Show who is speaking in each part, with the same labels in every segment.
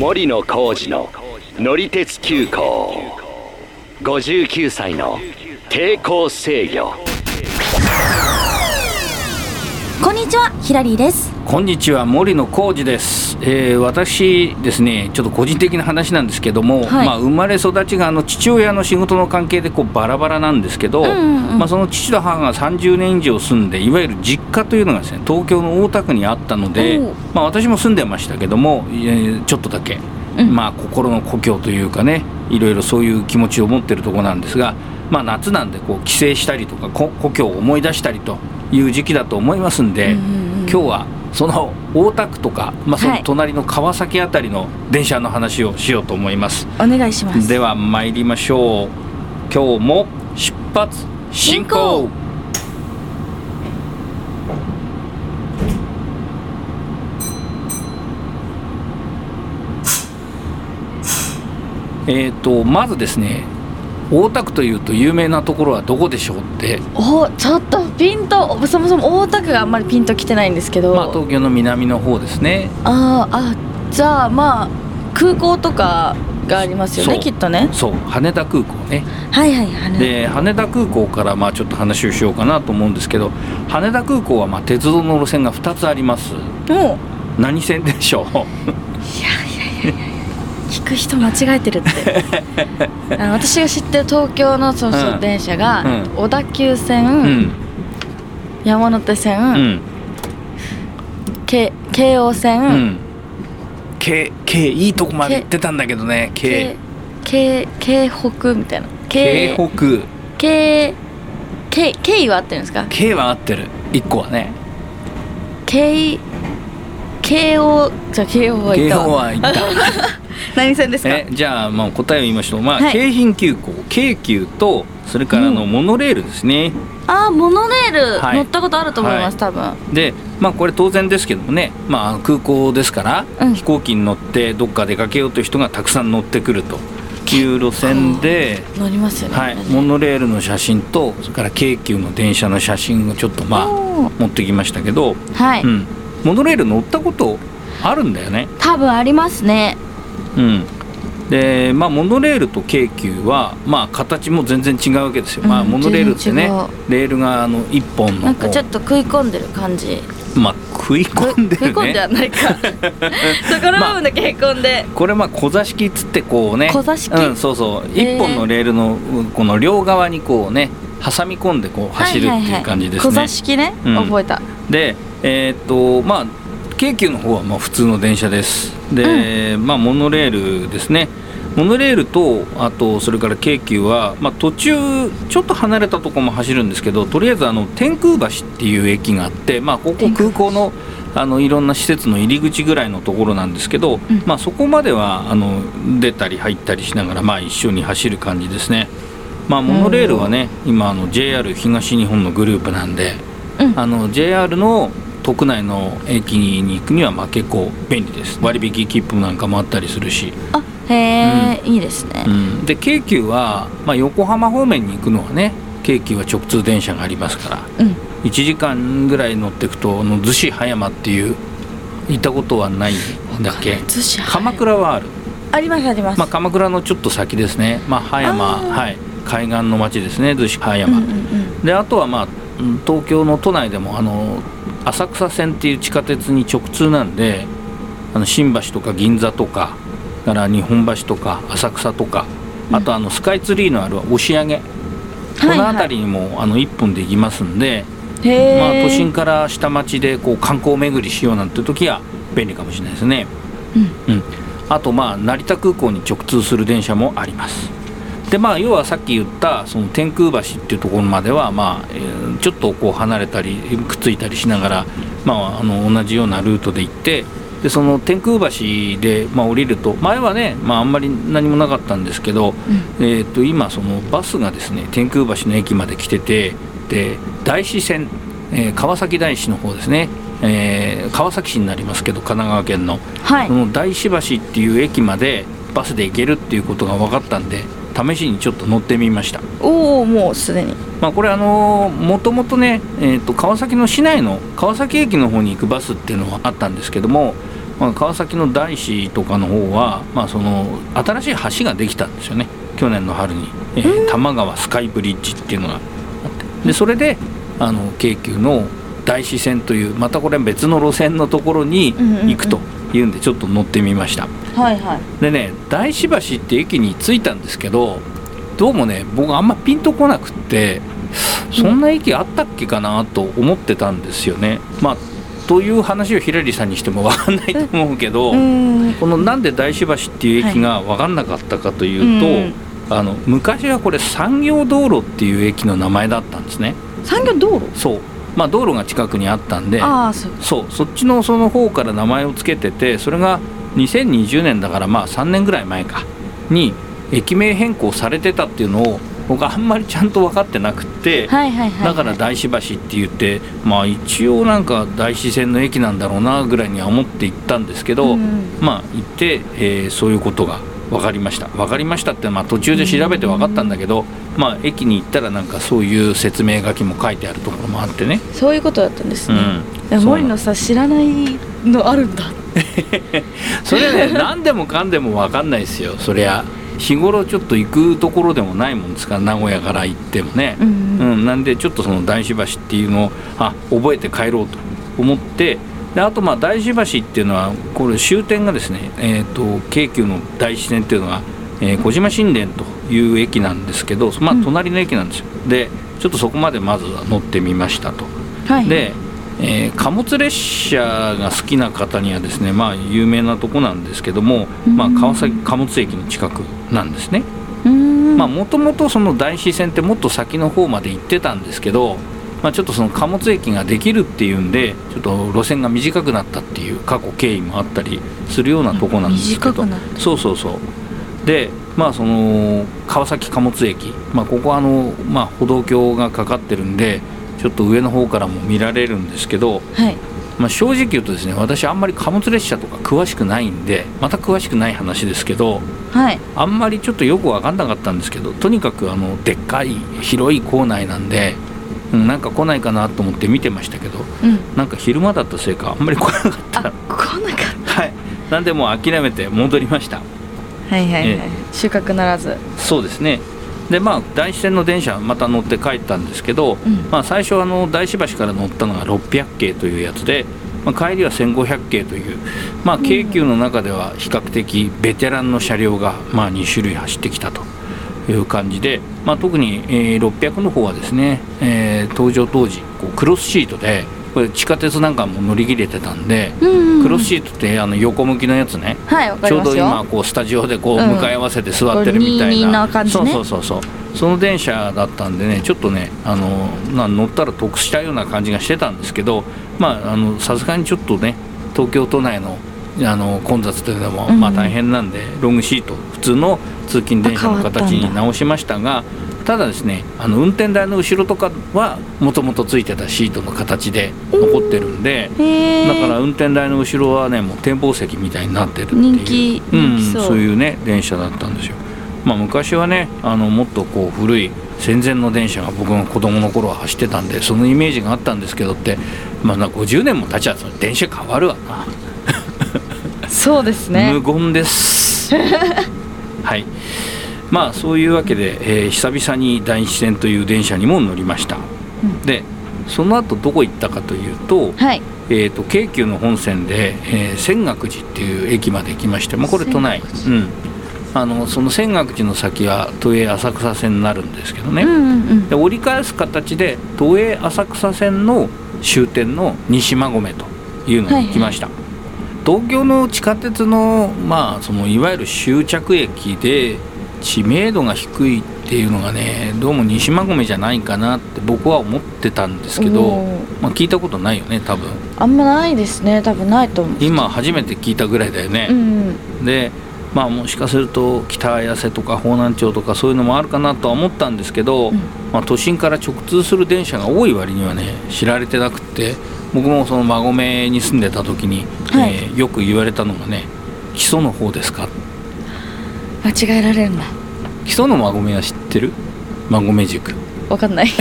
Speaker 1: 森野浩二の乗り鉄急行。59歳の抵抗制御。
Speaker 2: こんにちはヒラリーです。
Speaker 3: こんにちは森野浩二です、えー私ですねちょっと個人的な話なんですけども、
Speaker 2: はい。
Speaker 3: まあ、生まれ育ちがあの父親の仕事の関係でこうバラバラなんですけど、
Speaker 2: んうんうん。
Speaker 3: まあ、その父と母が30年以上住んでいわゆる実家というのがですね東京の大田区にあったのでまあ、私も住んでましたけども、えーちょっとだけ、
Speaker 2: うん。
Speaker 3: まあ、心の故郷というかねいろいろそういう気持ちを持ってるところなんですが、まあ、夏なんでこう帰省したりとかこ故郷を思い出したりという時期だと思いますんで、今日はその大田区とか、まあ、そ
Speaker 2: はい。
Speaker 3: の隣の川崎あたりの電車の話をしようと思います、
Speaker 2: お願いします。
Speaker 3: では参りましょう。今日も出発進行。
Speaker 2: 進
Speaker 3: えー、とまずですね大田区というと有名なところはどこでしょうって、
Speaker 2: おちょっとピンとそもそも大田区があんまりピンときてないんですけど、
Speaker 3: まあ、東京の南の方ですね。
Speaker 2: あーあじゃあまあ空港とかがありますよねきっとね。
Speaker 3: そう。羽田空港ね。
Speaker 2: はいはい羽
Speaker 3: で羽田空港からまあちょっと話をしようかなと思うんですけど羽田空港はまあ鉄道の路線が2つあります。
Speaker 2: もう
Speaker 3: 何線でしょう？
Speaker 2: いやいや聞く人間違えてるって。あの私が知ってる東京のそうそう、
Speaker 3: うん
Speaker 2: 電車が、
Speaker 3: うん。
Speaker 2: 小田急線、
Speaker 3: うん。
Speaker 2: 山手線、
Speaker 3: うん。
Speaker 2: 京京王線、
Speaker 3: うん。京京いいとこまで行ってたんだけどね。京
Speaker 2: 京京北みたいな。
Speaker 3: 京北。
Speaker 2: 京京京は合ってるんですか？
Speaker 3: 京は合ってる。1個はね。
Speaker 2: 京京王じゃあ京王は行っ
Speaker 3: 京
Speaker 2: た
Speaker 3: は行った。
Speaker 2: 何線ですか？
Speaker 3: えじゃあまあ答えを言いましょう。まあ、
Speaker 2: はい。
Speaker 3: 京浜急行京急とそれからあの
Speaker 2: う
Speaker 3: モノレールですね、
Speaker 2: あーモノレール、
Speaker 3: はい。
Speaker 2: 乗ったことあると思います、多分。
Speaker 3: でまあこれ当然ですけどもね、まあ、空港ですから、
Speaker 2: うん。
Speaker 3: 飛行機に乗ってどっか出かけようという人がたくさん乗ってくると。いう路線で、
Speaker 2: 乗りますよね、
Speaker 3: はい、モノレールの写真とそれから京急の電車の写真をちょっとまあ持ってきましたけど、
Speaker 2: はい、
Speaker 3: うん、モノレール乗ったことあるんだよね。
Speaker 2: 多分ありますね。
Speaker 3: うん。でまあ、モノレールと京急は、まあ、形も全然違うわけですよ、まあ、
Speaker 2: うん。
Speaker 3: モノレールってねレールがあの1本の
Speaker 2: なんかちょっと食い込んでる感じ。
Speaker 3: まあ、食い込んでる
Speaker 2: 食い込んでは
Speaker 3: ね
Speaker 2: ないか。そこの部分だけへこんで、
Speaker 3: これまあ小座敷っつってこうね。
Speaker 2: 小座敷。
Speaker 3: うん、そうそう。
Speaker 2: へー。
Speaker 3: 1本のレールのうんこの両側にこうね挟み込んでこう走るっていう感じですね。
Speaker 2: 小座敷ね、
Speaker 3: うん
Speaker 2: 覚えた
Speaker 3: でえーっとまあ京急の方はまあ普通の電車です。で、まあモノレールですね。モノレールとあとそれから京急は、まあ、途中ちょっと離れたところも走るんですけどとりあえずあの天空橋っていう駅があって、まあ、ここ
Speaker 2: 空
Speaker 3: 港のあのいろんな施設の入り口ぐらいのところなんですけど、
Speaker 2: うん。
Speaker 3: まあ、そこまではあの出たり入ったりしながら、まあ、一緒に走る感じですね。まあ、モノレールはね今あの JR 東日本のグループなんで、
Speaker 2: うん。
Speaker 3: あの JR の国内の駅に行くにはまあ結構便利です。割引切符なんかもあったりするし、
Speaker 2: あへえ、いいですね、
Speaker 3: うん、で京急は、まあ、横浜方面に行くのはね京急は直通電車がありますから。
Speaker 2: うん。
Speaker 3: 1時間ぐらい乗っていくとあの逗子葉山っていう行ったことはないんだっけ。鎌倉はある、
Speaker 2: ありますあります、
Speaker 3: まあ、鎌倉のちょっと先ですね、まあ、葉山。はい。海岸の町ですね逗子葉山、
Speaker 2: うんうんうん
Speaker 3: であとはまあうん東京の都内でもあの浅草線っていう地下鉄に直通なんであの新橋とか銀座とかだから日本橋とか浅草とかあとあのスカイツリーのある押上。この辺りにもあの1本で行きますんで、まあ、都心から下町でこう観光巡りしようなんて時は便利かもしれないですね。
Speaker 2: うん。
Speaker 3: うん、あとまあ成田空港に直通する電車もありますでまあ要はさっき言ったその天空橋っていうところまではまあ、えーちょっとこう離れたりくっついたりしながら、まあ、あの同じようなルートで行ってでその天空橋で、まあ、降りると前はね、まあ、あんまり何もなかったんですけど、えー、と今そのバスがですね天空橋の駅まで来ててで大師線、えー川崎大師の方ですね、えー川崎市になりますけど神奈川県の。
Speaker 2: はい。
Speaker 3: その大師橋っていう駅までバスで行けるっていうことが分かったんで試しにちょっと乗ってみました、
Speaker 2: おおもうすでに。
Speaker 3: まあ、これあのもともとね、えー、と川崎の市内の川崎駅の方に行くバスっていうのはあったんですけどもまあ、川崎の大師とかの方は、まあ、その新しい橋ができたんですよね。去年の春に、えー、多摩川スカイブリッジっていうのがあって。でそれであの京急の大師線というまたこれ別の路線のところに行くというんでちょっと乗ってみました、
Speaker 2: はいはい。
Speaker 3: でね大師橋って駅に着いたんですけどどうもね僕あんまピンとこなくってそんな駅あったっけかなと思ってたんですよね。まあという話をひらりさんにしても分かんないと思うけど、
Speaker 2: うん。
Speaker 3: このなんで大師橋っていう駅が分かんなかったかというと、あの昔はこれ産業道路っていう駅の名前だったんですね。
Speaker 2: 産業道路？
Speaker 3: そうまあ道路が近くにあったんで
Speaker 2: そう。
Speaker 3: そっちのその方から名前を付けててそれが2020年だからまあ3年ぐらい前かに駅名変更されてたっていうのを僕あんまりちゃんと分かってなくって、だから大師橋って言ってまあ一応なんか大師線の駅なんだろうなぐらいには思って行ったんですけど、
Speaker 2: うん。
Speaker 3: まあ行って、えーそういうことが分かりました。分かりましたってまあ途中で調べて分かったんだけど、まあ駅に行ったらなんかそういう説明書きも書いてあるところもあってね、
Speaker 2: そういうことだったんです
Speaker 3: う
Speaker 2: ね、
Speaker 3: う
Speaker 2: 森野さん知らないのあるんだ。
Speaker 3: それね 何でもかんでも分かんないですよ。そりゃ日頃ちょっと行くところでもないもんですから名古屋から行ってもね、
Speaker 2: うんうん
Speaker 3: うん、なんでちょっとその大師橋っていうのをあ覚えて帰ろうと思ってであとまあ大師橋っていうのはこれ終点がですね、えー、と京急の大師線っていうのが、えー小島新田という駅なんですけど、まあ、隣の駅なんですよ、でちょっとそこまでまずは乗ってみましたと。
Speaker 2: はい。
Speaker 3: で、えー貨物列車が好きな方にはですねまあ有名なとこなんですけども、まあ、川崎貨物駅の近くなんですね。もともとその大師線ってもっと先の方まで行ってたんですけど、まあ、ちょっとその貨物駅ができるっていうんでちょっと路線が短くなったっていう過去経緯もあったりするようなとこなんですけど。そうそうそう。でまあその川崎貨物駅、まあ、ここはあの、まあ、歩道橋がかかってるんでちょっと上の方からも見られるんですけど、
Speaker 2: はい。
Speaker 3: まあ、正直言うとですね私あんまり貨物列車とか詳しくないんでまた詳しくない話ですけど
Speaker 2: はい。
Speaker 3: あんまりちょっとよく分かんなかったんですけどとにかくあのでっかい広い構内なんで、うん、なんか来ないかなと思って見てましたけど
Speaker 2: うん。
Speaker 3: なんか昼間だったせいかあんまり来なかった。
Speaker 2: あ来なかっ
Speaker 3: はい。なんでもう諦めて戻りました
Speaker 2: たはいはいはい、
Speaker 3: え
Speaker 2: 収穫ならず。
Speaker 3: そうですね。でまあ大師線の電車また乗って帰ったんですけど、
Speaker 2: うん。
Speaker 3: まあ、最初あの大師橋から乗ったのが600系というやつで、まあ、帰りは1500系という、まあ、京急の中では比較的ベテランの車両がまあ2種類走ってきたという感じで、まあ、特に、えー600の方はですね、えー登場当時こうクロスシートでこれ地下鉄なんかも乗り切れてたんで、
Speaker 2: うん
Speaker 3: クロスシートってあの横向きのやつね、
Speaker 2: はい
Speaker 3: ちょうど今こうスタジオでこう
Speaker 2: うん
Speaker 3: 向かい合わせて座ってるみたい
Speaker 2: こう22
Speaker 3: な、そうそうそうそう。その電車だったんでねちょっとねあのな乗ったら得したような感じがしてたんですけどまああのさすがにちょっとね東京都内のあの混雑というのも、
Speaker 2: うん。
Speaker 3: まあ大変なんでロングシート普通の通勤電車の形に直しましたがただですねあの運転台の後ろとかはもともとついてたシートの形で残ってるんで。だから運転台の後ろはねもう展望席みたいになってるっていう
Speaker 2: 人気
Speaker 3: うん、
Speaker 2: そう。
Speaker 3: そういうね電車だったんですよ。まあ昔はねあのもっとこう古い戦前の電車が僕の子供の頃は走ってたんでそのイメージがあったんですけどってまあな50年も経っちゃうと電車変わるわな、
Speaker 2: そうですね。
Speaker 3: 無言です。はいまあそういうわけで、えー久々に大師線という電車にも乗りました、
Speaker 2: ん。
Speaker 3: でその後どこ行ったかというと、
Speaker 2: はい。
Speaker 3: えー、と京急の本線で、えー泉岳寺っていう駅まで行きまして、まあ、これ都内、うん、あのその泉岳寺の先は都営浅草線になるんですけどね、
Speaker 2: うんうんうん。
Speaker 3: で折り返す形で都営浅草線の終点の西馬込というのに行きました、東京の地下鉄の,、まあそのいわゆる終着駅で知名度が低いっていうのがねどうも西馬込じゃないかなって僕は思ってたんですけど、まあ、聞いたことないよね多分。
Speaker 2: あんまないですね多分ないと思う。
Speaker 3: 今初めて聞いたぐらいだよね。
Speaker 2: う、んうん。
Speaker 3: でまあもしかすると北綾瀬とか方南町とかそういうのもあるかなとは思ったんですけど、
Speaker 2: うん。
Speaker 3: まあ、都心から直通する電車が多い割にはね知られてなくって僕もその馬込に住んでた時に、
Speaker 2: はい。
Speaker 3: えーよく言われたのがね「基礎の方ですか?
Speaker 2: 間違えられるんだ」
Speaker 3: 基礎の馬込は知ってる？馬込塾。
Speaker 2: わかんない。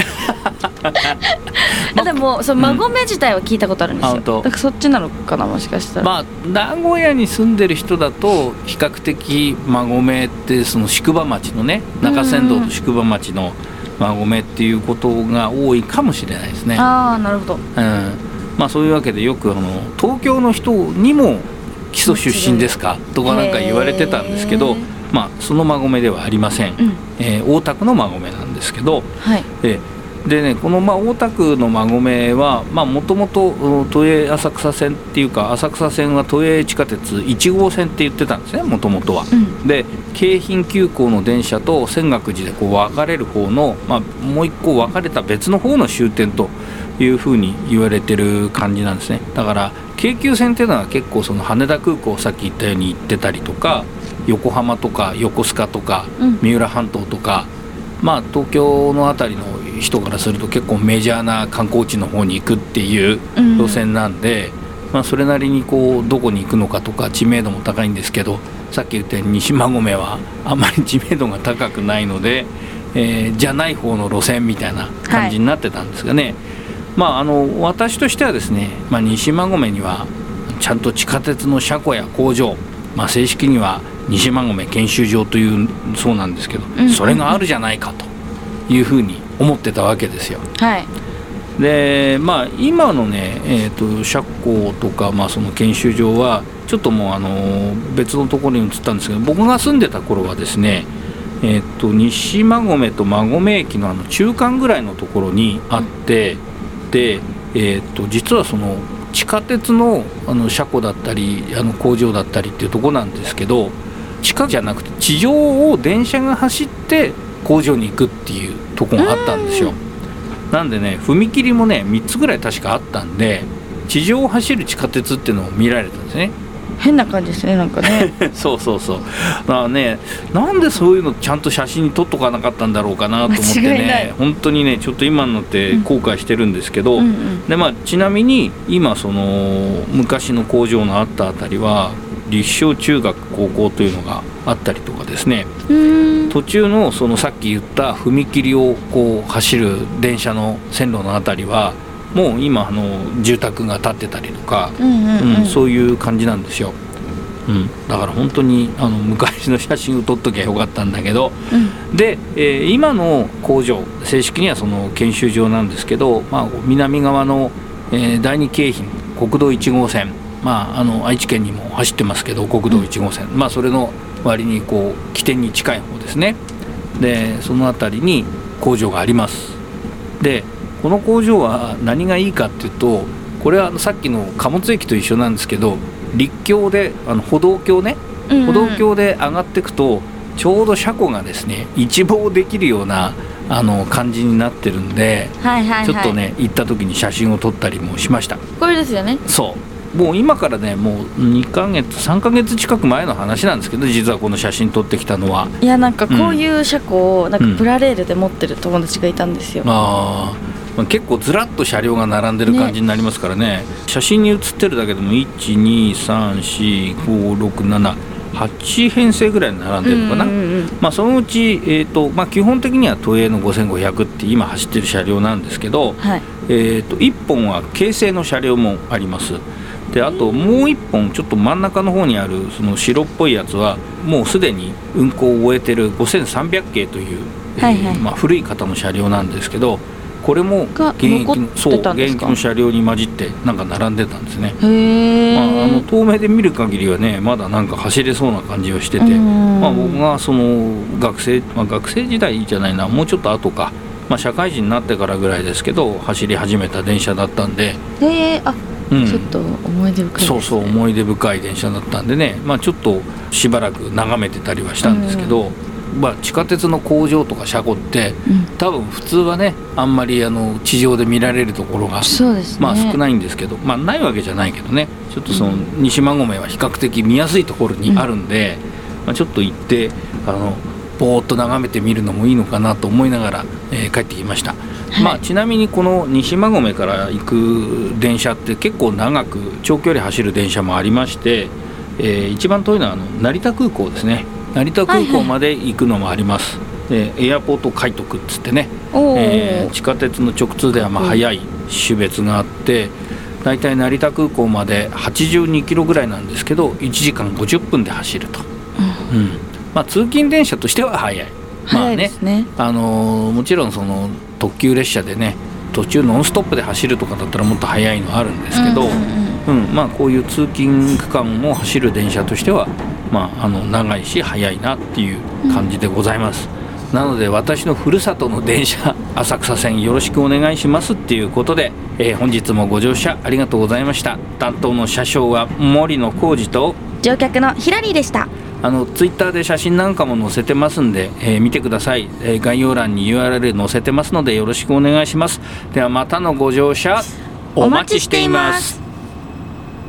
Speaker 2: あでもその馬込自体は聞いたことあるんですよ、
Speaker 3: あ本当。
Speaker 2: だからそっちなのかなもしかしたら、
Speaker 3: まあ名古屋に住んでる人だと比較的馬込ってその宿場町のね中山道と宿場町の馬込っていうことが多いかもしれないですね。
Speaker 2: ああなるほど。
Speaker 3: うん。まあ、そういうわけでよくあの東京の人にも基礎出身ですか？とかなんか言われてたんですけどまあ、その馬込ではありません、
Speaker 2: うん。
Speaker 3: えー大田区の馬込なんですけど、
Speaker 2: はい。
Speaker 3: えーでねこのまあ大田区の馬込はもともと都営浅草線っていうか浅草線は都営地下鉄1号線って言ってたんですねもともとは。
Speaker 2: うん。
Speaker 3: で京浜急行の電車と泉岳寺でこう分かれる方の、まあ、もう一個分かれた別の方の終点というふうに言われてる感じなんですね。だから京急線っていうのは結構その羽田空港さっき言ったように行ってたりとか横浜とか横須賀とか
Speaker 2: うん。
Speaker 3: 三浦半島とか、まあ東京の辺りの人からすると結構メジャーな観光地の方に行くっていう
Speaker 2: うん。
Speaker 3: 路線なんで、まあ、それなりにこうどこに行くのかとか知名度も高いんですけどさっき言ったように西馬込はあまり 知名度が高くないので、えーじゃない方の路線みたいな感じになってたんですがね、まああの私としてはですね、まあ、西馬込にはちゃんと地下鉄の車庫や工場、まあ、正式には西馬込研修場というそうなんですけど、
Speaker 2: うん
Speaker 3: それがあるじゃないかというふうに思ってたわけですよ。
Speaker 2: はい
Speaker 3: でまあ今のね、えー、と車庫とか、まあ、その研修場はちょっともうあの別のところに移ったんですけど僕が住んでた頃はですね、えー、と西馬込と馬込駅のあの中間ぐらいのところにあって、で、えー、と実はその地下鉄のあの車庫だったりあの工場だったりっていうところなんですけど地下じゃなくて地上を電車が走って工場に行くっていうところがあったんですよ。なんでね踏切もね3つぐらい確かあったんで地上を走る地下鉄っていうのを見られたんですね。
Speaker 2: 変な感じですねなんかね。
Speaker 3: そうそうそう。だからねなんでそういうのちゃんと写真に撮っとかなかったんだろうかなと思ってね本当にねちょっと今になって後悔してるんですけど、
Speaker 2: うんうん。
Speaker 3: でまあ、ちなみに今その昔の工場のあったあたりは立正中学高校というのがあったりとかですね。途中のそのさっき言った踏切をこう走る電車の線路のあたりはもう今あの住宅が建ってたりとか、
Speaker 2: うん
Speaker 3: そういう感じなんですよ、うん、だから本当にあの昔の写真を撮っときゃよかったんだけど
Speaker 2: うん。
Speaker 3: で、えー今の工場正式にはその研修場なんですけど、まあ、南側の、えー第二京浜国道1号線まあ、あの愛知県にも走ってますけど国道1号線、まあ、それの割にこう起点に近い方ですね。でその辺りに工場があります。でこの工場は何がいいかっていうとこれはさっきの貨物駅と一緒なんですけど陸橋であの歩道橋ね。
Speaker 2: うんうん。
Speaker 3: 歩道橋で上がっていくとちょうど車庫がですね一望できるようなあの感じになってるんで
Speaker 2: はいはいはい。
Speaker 3: ちょっとね行った時に写真を撮ったりもしました。
Speaker 2: これですよね。
Speaker 3: そうもう今からねもう2ヶ月3ヶ月近く前の話なんですけど実はこの写真撮ってきたのは。い
Speaker 2: やなんかこういう車庫をなん
Speaker 3: うん。
Speaker 2: かプラレールで持ってる友達がいたんですよ、
Speaker 3: あー。まあ結構ずらっと車両が並んでる感じになりますからね。写真に写ってるだけでも123456788編成ぐらい並んでるのかな、
Speaker 2: うんうんうん
Speaker 3: まあ、そのうち、えーとまあ、基本的には都営の5500って今走ってる車両なんですけど、
Speaker 2: はい。
Speaker 3: えー、と1本は京成の車両もありますであともう1本ちょっと真ん中の方にあるその白っぽいやつはもうすでに運行を終えてる5300系という、えー
Speaker 2: はいはい。
Speaker 3: まあ、古い型の車両なんですけどこれも
Speaker 2: が
Speaker 3: 現役のそう現役の車両に混じってなんか並んでたんですね、まあ、あの遠目で見る限りはねまだなんか走れそうな感じをしてて、
Speaker 2: うん。
Speaker 3: まあ、僕がその学生、まあ、学生時代じゃないなもうちょっと後か、まあ、社会人になってからぐらいですけど走り始めた電車だったんで、
Speaker 2: へえあ、
Speaker 3: うん
Speaker 2: ちょっと思い出深いね、
Speaker 3: そうそう思い出深い電車だったんでね、まあ、ちょっとしばらく眺めてたりはしたんですけど、まあ、地下鉄の工場とか車庫って
Speaker 2: うん。
Speaker 3: 多分普通はねあんまりあの地上で見られるところが
Speaker 2: ね。
Speaker 3: まあ少ないんですけど、まあないわけじゃないけどね。ちょっとその西馬込は比較的見やすいところにあるんで、まあ、ちょっと行ってあのぼーっと眺めてみるのもいいのかなと思いながら、えー帰ってきました、
Speaker 2: はい。
Speaker 3: まあ、ちなみにこの西馬込から行く電車って結構長く長距離走る電車もありまして、えー一番遠いのはあの成田空港ですね。成田空港まで行くのもあります、でエアポート快特っつってね。えー地下鉄の直通ではまあ速い種別があってだいたい成田空港まで82キロぐらいなんですけど1時間50分で走ると、うん。まあ、通勤電車としては早い。まあ
Speaker 2: 早いですね。
Speaker 3: あのーもちろんその特急列車でね途中ノンストップで走るとかだったらもっと速いのあるんですけど、
Speaker 2: うんうん
Speaker 3: うん。まあ、こういう通勤区間を走る電車としては、まあ、あの長いし速いなっていう感じでございます、なので私のふるさとの電車 浅草線よろしくお願いしますっていうことで、えー本日もご乗車ありがとうございました。担当の車掌は森野浩二と
Speaker 2: 乗客のヒラリーでした。
Speaker 3: あのツイッターで写真なんかも載せてますんで、えー見てください、えー概要欄に URL 載せてますのでよろしくお願いします。ではまたのご乗車お待ちしています。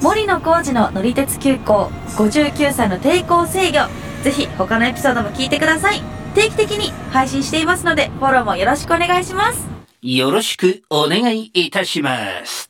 Speaker 2: 森野浩二の乗り鉄急行59歳の抵抗制御ぜひ他のエピソードも聞いてください定期的に配信していますのでフォローもよろしくお願いします。
Speaker 3: よろしくお願いいたします。